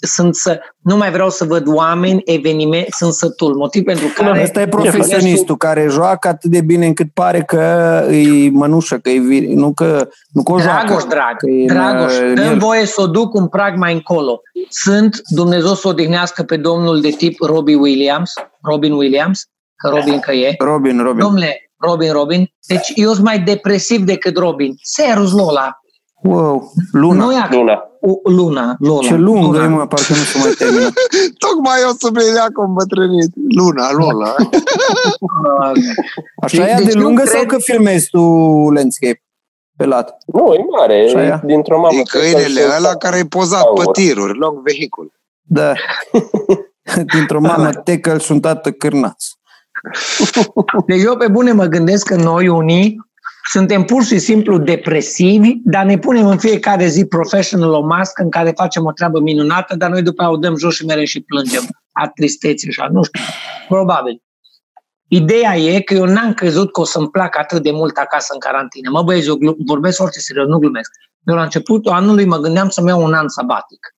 Sunt să, nu mai vreau să văd oameni, evenimente, sunt sătul. Motiv pentru care... Ăsta e profesionistul care joacă atât de bine încât pare că îi mănușă, că îi, nu că, nu că o Dragoș, drag, Dragoș, dă voie să o duc un prag mai încolo. Sunt, Dumnezeu să o odihnească pe domnul de tip Robbie Williams, Robin Williams, că Robin că e. Robin, Robin. Domnule, Robin, Robin. Deci eu sunt mai depresiv decât Robin. Serus Lola. Wow, Luna. Nu Luna. Luna, Lola. Ce lungă Luna. e, mă, parcă nu se mai termină. <laughs> Tocmai eu sublinea că îmbătrânit. Luna, Lola. <laughs> Așa e deci de lungă cred... sau că filmezi tu landscape? Pe lat. Nu, e mare. E dintr-o mamă. E câinele ăla care e pozat pe tiruri, long vehicul. Da. <laughs> dintr-o mamă tecă sunt tată cârnați. Deci eu pe bune mă gândesc că noi unii suntem pur și simplu depresivi, dar ne punem în fiecare zi professional o mască în care facem o treabă minunată, dar noi după aia o dăm jos și mereu și plângem a tristețe și a nu știu. Probabil. Ideea e că eu n-am crezut că o să-mi placă atât de mult acasă în carantină. Mă băieți, eu vorbesc foarte serios, nu glumesc. Eu la începutul anului mă gândeam să-mi iau un an sabatic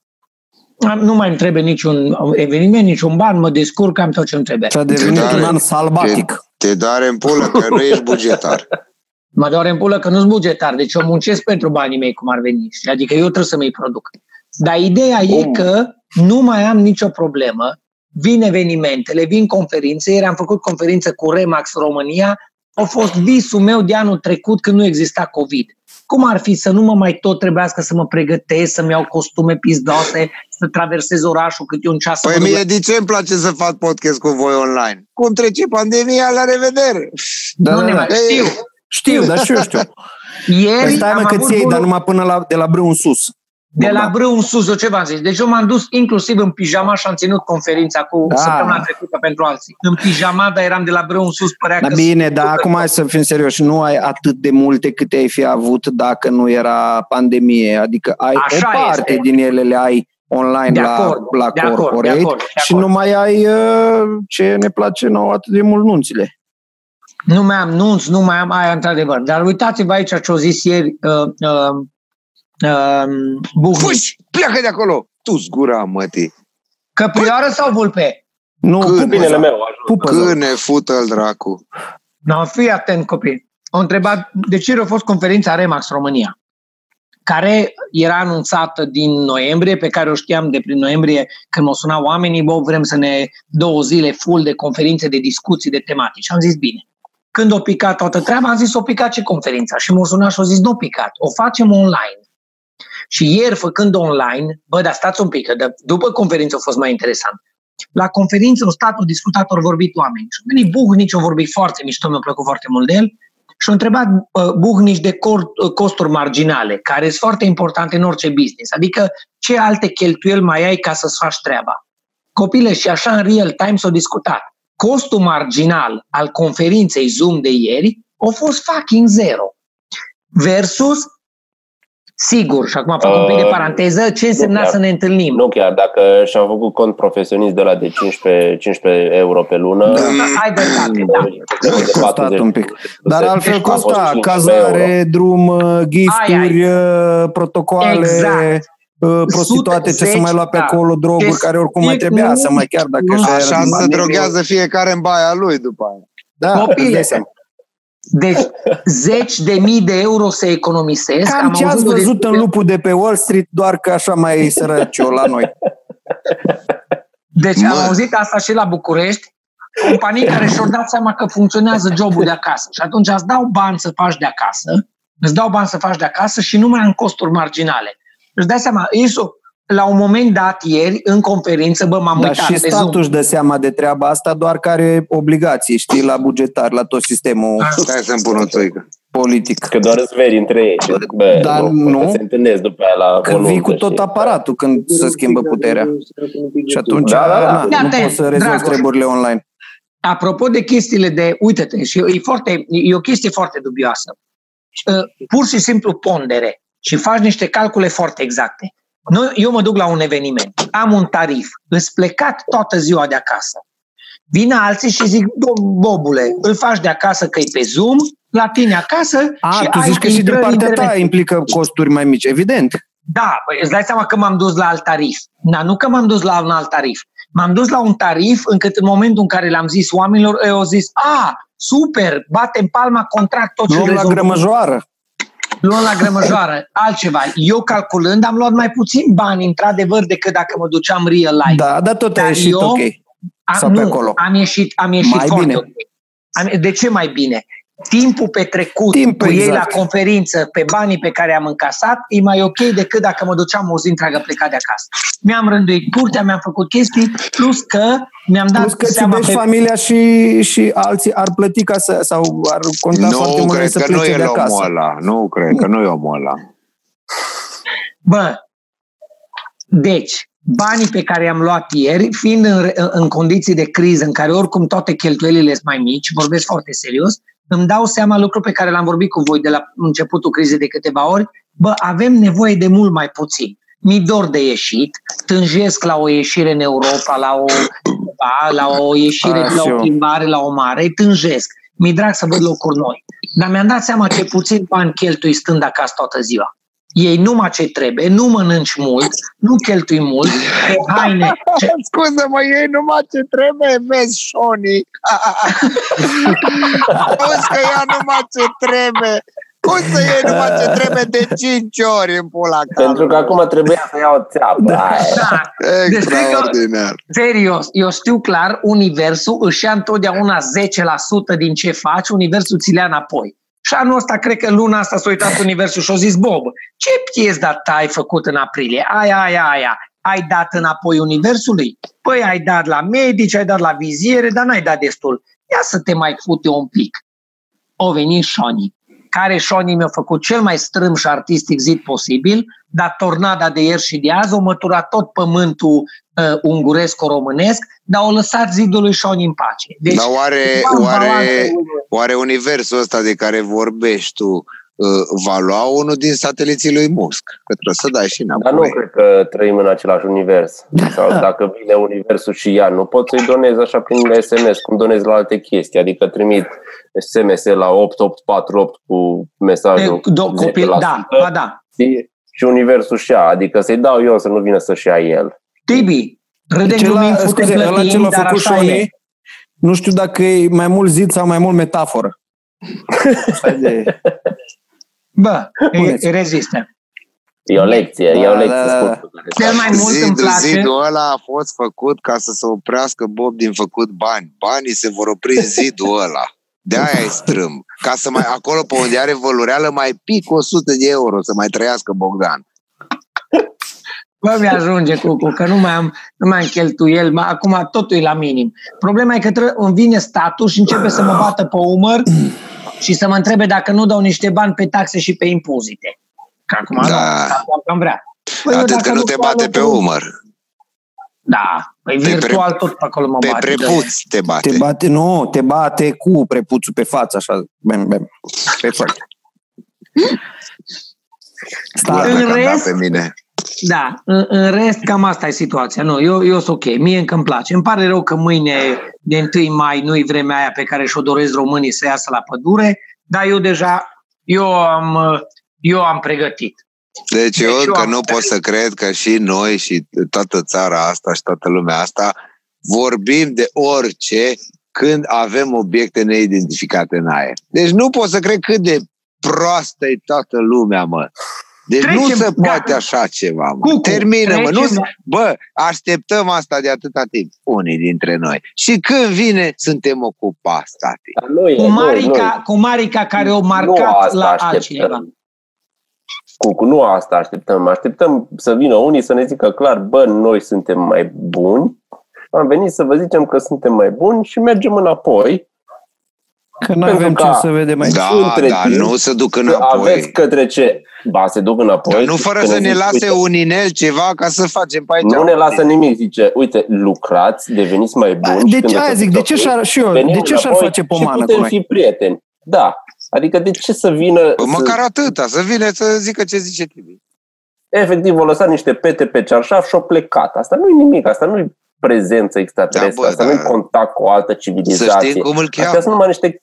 nu mai îmi trebuie niciun eveniment, niciun ban, mă descurc, am tot ce îmi trebuie. Și-a devenit un an salbatic. Te, te doare în pulă că nu ești bugetar. <laughs> mă doare în pulă că nu-s bugetar, deci eu muncesc pentru banii mei, cum ar veni. Adică eu trebuie să mi-i produc. Dar ideea Bun. e că nu mai am nicio problemă, vin evenimentele, vin conferințe, ieri am făcut conferință cu Remax România, a fost visul meu de anul trecut când nu exista COVID. Cum ar fi să nu mă mai tot trebuiască să mă pregătesc, să-mi iau costume pizdoase, să traversez orașul câte un ceas. Păi mie de ce îmi place să fac podcast cu voi online? Cum trece pandemia, la revedere! Da, nu ne mai știu. Știu, dar și eu știu. Ieri păi stai mă că ți dar numai până la, de la brâu în sus. De la brâu în sus, eu ce v-am zis? Deci eu m-am dus inclusiv în pijama și am ținut conferința cu da. săptămâna trecută pentru alții. În pijama, dar eram de la brâu în sus, părea da, că... Bine, dar acum hai să fim serioși. Nu ai atât de multe câte ai fi avut dacă nu era pandemie. Adică ai Așa o parte este. din ele le ai online de la, acord, la de corporate acord, de acord, de și nu mai ai uh, ce ne place nouă atât de mult nunțile. Nu mai am nunți, nu mai am aia într-adevăr. Dar uitați-vă aici ce-au zis ieri uh, uh, uh, Fuși, pleacă de acolo! Tu zgura, mătii! Căprioară sau vulpe? Nu, pupinele meu. Câine, fută-l dracu. No, fii atent, copii. O întrebat de ce a fost conferința Remax România, care era anunțată din noiembrie, pe care o știam de prin noiembrie când mă sunau oamenii, bă, vrem să ne două zile full de conferințe, de discuții, de tematici. Am zis, bine. Când o picat toată treaba, am zis, o picat ce conferința? Și m-a sunat și a zis, nu o picat, o facem online. Și ieri, făcând online, bă, dar stați un pic, că după conferință a fost mai interesant. La conferință, un stat, a discutat, au vorbit oameni. Și a venit Buhnici, a vorbit foarte mișto, mi-a plăcut foarte mult de el. Și a întrebat uh, Buhnici de uh, costuri marginale, care sunt foarte importante în orice business. Adică ce alte cheltuieli mai ai ca să-ți faci treaba. Copile, și așa în real time s-au discutat. Costul marginal al conferinței Zoom de ieri a fost fucking zero. Versus Sigur, și acum fac un pic de uh, paranteză, ce însemna chiar, să ne întâlnim? Nu chiar, dacă și-am făcut cont profesionist de la de 15, 15 euro pe lună... Da, ai dreptate, da. Costat un pic. Dar altfel costa cazare, drum, uh, gifturi, ai, ai. Uh, protocoale... Exact prostituate, ce să mai lua pe da. acolo, droguri care oricum mai trebuia să mai chiar dacă așa se droghează fiecare în baia lui după aia. Da, Copile, deci zeci de mii de euro se economisesc. Cam Am ce ați văzut de... în lupul de pe Wall Street, doar că așa mai e sărăciu la noi. Deci Mă. am auzit asta și la București, companii care și-au dat seama că funcționează jobul de acasă. Și atunci îți dau bani să faci de acasă, îți dau bani să faci de acasă și nu mai am costuri marginale. Îți dai seama, ești o, la un moment dat ieri, în conferință, bă, m-am Dar uitat și pe statul Zoom. își dă seama de treaba asta, doar că are obligații, știi, la bugetar, la tot sistemul Ah. Stai să-mi pun o țoică. politic. Că doar îți veri între ei. și, Bă, Dar nu, nu. că se întâlnesc după aia la Că o vii nuntă, cu tot știi? aparatul când se schimbă puterea. Și atunci Da, da, da. na, nu Iată, poți să rezolvi Dragoș. treburile online. Apropo de chestiile de, uite-te, și e, foarte, e o chestie foarte dubioasă. Uh, Pur și simplu pondere și faci niște calcule foarte exacte. Noi, eu mă duc la un eveniment, am un tarif, îți plecat toată ziua de acasă. Vin alții și zic, "Bă, bobule, îl faci de acasă că e pe Zoom, la tine acasă A, și tu ai zici că și din intrări partea ta internet." implică costuri mai mici, evident. Da, păi îți dai seama că m-am dus la alt tarif. Dar nu că m-am dus la un alt tarif. M-am dus la un tarif încât în momentul în care le-am zis oamenilor, ei au zis, a, super, batem palma, contract, tot ce Luăm la rezolvăm." grămăjoară. Luăm la grămăjoară, altceva. Eu calculând am luat mai puțin bani, într-adevăr, decât dacă mă duceam real life. Da, dar tot a Dar ieșit eu- ok. Am, sau pe nu, acolo. am ieșit, am ieșit Mai foarte bine. ok. Am, de ce mai bine? Timpul petrecut Timpul, cu ei la exact. conferință pe banii pe care am încasat e mai ok decât dacă mă duceam o zi întreagă plecat de acasă. Mi-am rânduit curtea, mi-am făcut chestii, plus că mi-am dat Plus că ți seama iubești pe... familia și, și alții ar plăti ca să, sau ar conta foarte Nu mult cred să că nu plece e de omul acasă. ăla. Nu cred că nu e omul ăla. Bă, deci, banii pe care i-am luat ieri, fiind în, în condiții de criză, în care oricum toate cheltuielile sunt mai mici, vorbesc foarte serios, îmi dau seama lucru pe care l-am vorbit cu voi de la începutul crizei de câteva ori, bă, avem nevoie de mult mai puțin. Mi dor de ieșit, tânjesc la o ieșire în Europa, la o, da, la o ieșire, A, la și o eu. plimbare, la o mare, tânjesc. Mi-e drag să văd locuri noi. Dar mi-am dat seama ce puțin bani cheltui stând acasă toată ziua. Ei numai ce trebuie, nu mănânci mult, nu cheltui mult, pe haine. Ce, <laughs> Scuză-mă, ei numai ce trebuie, vezi, Shoni. <laughs> Auzi că ea numai ce trebuie. Cum să iei numai ce trebuie de 5 ori în pula Pentru că acum trebuia să iau o țeapă. Da. da, Deci, Extraordinar. serios, eu știu clar, universul își ia întotdeauna 10% din ce faci, universul ți le ia înapoi. Și anul ăsta, cred că luna asta s-a uitat <laughs> universul și a zis, Bob, ce piesă ta ai făcut în aprilie? Aia, aia, aia. Ai dat înapoi universului? Păi ai dat la medici, ai dat la viziere, dar n-ai dat destul. Ia să te mai fute un pic. O venit Shoni, care Shoni mi-a făcut cel mai strâmș și artistic zid posibil, dar tornada de ieri și de azi o mătura tot pământul uh, unguresc-românesc, dar o lăsat zidul lui Shoni în pace. Deci, Dar oare, cumva oare, balanțul- oare universul ăsta de care vorbești tu uh, va lua unul din sateliții lui Musk? Că trebuie să dai și Dar nu înapoi. cred că trăim în același univers. Sau <laughs> dacă vine universul și ea, nu pot să-i donez așa prin SMS, cum donez la alte chestii. Adică trimit SMS la 8848 cu mesajul E, do, copil, 10%, da, ba da. și- și universul și ea. Adică să-i dau eu să nu vină să-și ia el. Tibi, râde Ce glumim, la, fute scuze, ăla ce plătim, l-a dar făcut așa e. Shoni, nu știu dacă e mai mult zid sau mai mult metaforă. Așa de- Bă, e, Puneți. e rezistă. E o lecție, e o Da, lecție. da, da. scurtă care Cel se mai face. mult îmi Zidul, place. zidul ăla a fost făcut ca să se oprească Bob din făcut bani. Banii se vor opri în zidul ăla. De aia e strâm. Ca să mai, acolo pe unde are vălureală mai pic 100 de euro să mai trăiască Bogdan. Bă, mi-ajunge cu, cu că nu mai am, nu mai am cheltuiel, mă, acum totul e la minim. Problema e că trebuie, îmi vine statul și începe să mă bată pe umăr și să mă întrebe dacă nu dau niște bani pe taxe și pe impozite. Că acum Da. nu, statul cam vrea. Păi eu Atât dacă că nu te cu bate pe alocul- umăr. Da, păi Pe virtual pre- tot pe acolo mă Pe bate. prepuț te bate. Te bate, nu, te bate cu prepuțul pe față, așa, bem, bem, pe față. Doar În dacă am dat rest- pe mine. Da, în, în rest cam asta e situația. Nu, eu, eu sunt ok, mie încă îmi place. Îmi pare rău că mâine, de 1 mai, nu-i vremea aia pe care și-o doresc românii să iasă la pădure, dar eu deja, eu am, eu am pregătit. Deci eu Deci eu încă am nu pot să cred că și noi și toată țara asta și toată lumea asta vorbim de orice când avem obiecte neidentificate în aer. Deci nu pot să cred cât de proastă e toată lumea, mă. Deci Trecem, nu se gata. poate așa ceva, mă. Cucu, Termină, mă. Nu, trecem se- la- bă, așteptăm asta de atâta timp, unii dintre noi. Și când vine, suntem ocupați, tati. Dar nu e, Cu nu, Marica, nu, cu Marica care o nu marcat asta la așteptăm. altcineva. Cucu, nu asta așteptăm. Așteptăm să vină unii să ne zică clar, bă, noi suntem mai buni, am venit să vă zicem că suntem mai buni și mergem înapoi. Că nu avem ce să vedem mai Da, da, nu se duc înapoi. Aveți către ce? Ba, se duc înapoi. Dar nu fără să ne, ne lase uite, un inel ceva ca să facem pe aici. Nu ne lasă nimic, zice, uite, lucrați, deveniți mai buni. De ce, aia zic, de ce și-ar, și eu, de ce și-ar face pomană cu noi? fi prieteni. Da, Adică de ce să vină... Bă, măcar să... atâta, să vină să zică ce zice Tibi. Efectiv, o lăsat niște pete pe cearșaf și o plecat. Asta nu e nimic, asta nu e prezență extraterestră, da, bă, asta da. nu e contact cu o altă civilizație. Să știm cum îl cheamă. Astea sunt numai niște...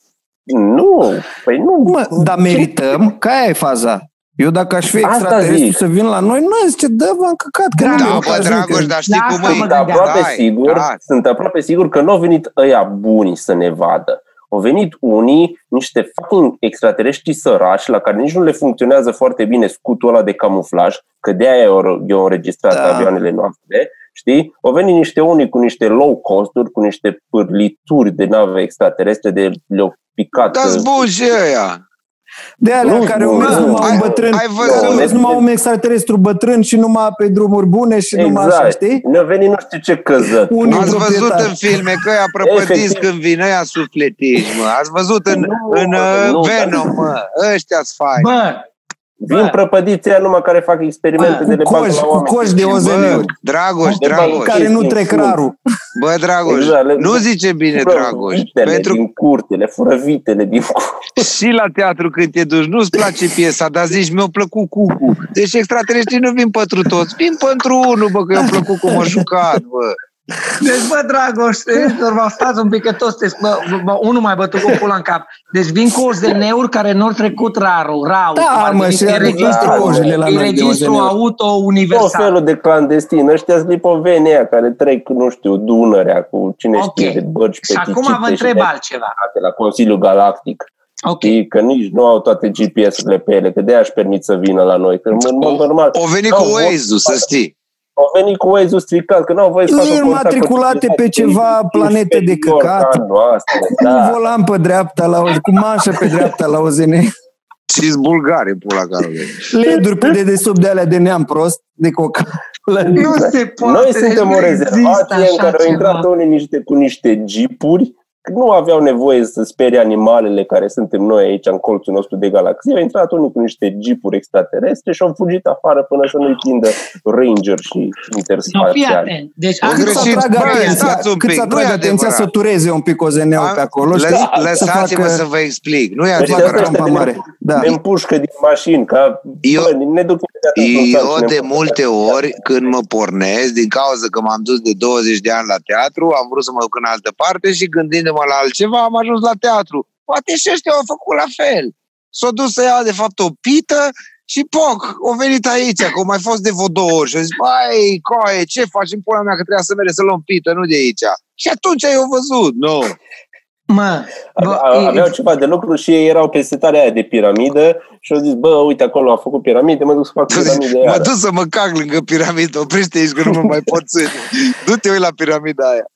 Nu, păi nu. Mă, dar merităm? Ca aia e faza. Eu dacă aș fi extraterestru să vin la noi, nu zice, dă-vă în căcat. Că da, da bă, Dragoș, dar știi da, cum e? Sunt aproape, sigur, da. sunt aproape sigur că nu au venit ăia buni să ne vadă. Au venit unii, niște fucking extraterestri săraci, la care nici nu le funcționează foarte bine scutul ăla de camuflaj, că de aia eu înregistrat da. avioanele noastre, știi? Au venit niște unii cu niște low cost-uri, cu niște pârlituri de nave extraterestre, de le-au picat. Da-ți uh, bun și ăia! De alea nu, care au mers numai un bătrân, ai, ai văzut, numai un extraterestru bătrân și numai pe drumuri bune și exact. numai așa, exact. știi? Ne-a venit nu știu ce căzăt. Unii Ați văzut în filme că ăia prăpădiți când vin ăia sufletici, mă. Ați văzut în, nu, în nu, uh, Venom, mă. Ăștia-s faini. Bă, Vin prăpădiții numai care fac experimente de le cu coși, cu coși de OZN-uri. Dragoș, Dragoș. Care nu trec rarul. Bă, Dragoș, exact, nu zice bine, Dragoș. Pentru... din curte, le fură vitele din <laughs> curte. Și la teatru când te duci, nu-ți place piesa, dar zici, mi-a plăcut cucu. Deci extraterestrii nu vin pentru toți, vin pentru unul, bă, că i-a plăcut cum a jucat, bă. Deci, bă, Dragoș, <laughs> vă stați un pic că toți sunteți, bă, bă, unul mai bătut cu pula în cap. Deci vin cu OZN-uri care nu au trecut raru, rau. Da, mă, și registru, la registru auto universal. Tot felul de clandestin. Ăștia sunt lipoveni care trec, nu știu, Dunărea cu cine okay. știe de bărci Și acum vă întreb altceva. La Consiliul Galactic. Okay. că nici nu au toate GPS-urile pe ele, că de aia își permit să vină la noi. Că, în mod normal, o venit cu Waze-ul, să știi. Au venit cu Waze-ul stricat, că nu au voie să facă matriculate pe ceva planete de căcat. Da. Un volan pe dreapta, la, cu manșă pe dreapta la OZN. Și bulgari, pula care LED-uri pe dedesubt de alea de neam prost, de coca. Nu se poate. Noi suntem o rezervație în care au intrat unii niște, cu niște jeepuri nu aveau nevoie să sperie animalele care suntem noi aici în colțul nostru de galaxie. Au intrat unii cu niște jeepuri extraterestre și au fugit afară până să nu-i prindă ranger și interspațiali. No, Deci, cât să atragă atenția, cât să atragă atenția să tureze un pic OZN-ul pe acolo. Da, lăsați-mă să vă explic. Nu e deci adevărat. Mare. Da. Ne împușcă din mașini. Ca, eu, bă, ne duc eu de multe ori când mă pornesc, din cauza că m-am dus de 20 de ani la teatru, am vrut să mă duc în altă parte și gândind uitându-mă la altceva, am ajuns la teatru. Poate și ăștia au făcut la fel. S-au dus să ia, de fapt, o pită și poc, au venit aici, că au mai fost de vreo două ori și au zis, băi, coaie, ce faci în pula mea că trebuia să mergem să luăm pită, nu de aici. Și atunci ai văzut, nu. Mă, bă, aveau e... ceva de lucru și ei erau pe setarea aia de piramidă și au zis, bă, uite, acolo a făcut piramide, mă duc să fac piramide Mă duc să mă cag lângă piramidă, oprește aici că nu mă mai pot ține. <laughs> Du-te ui la piramida aia.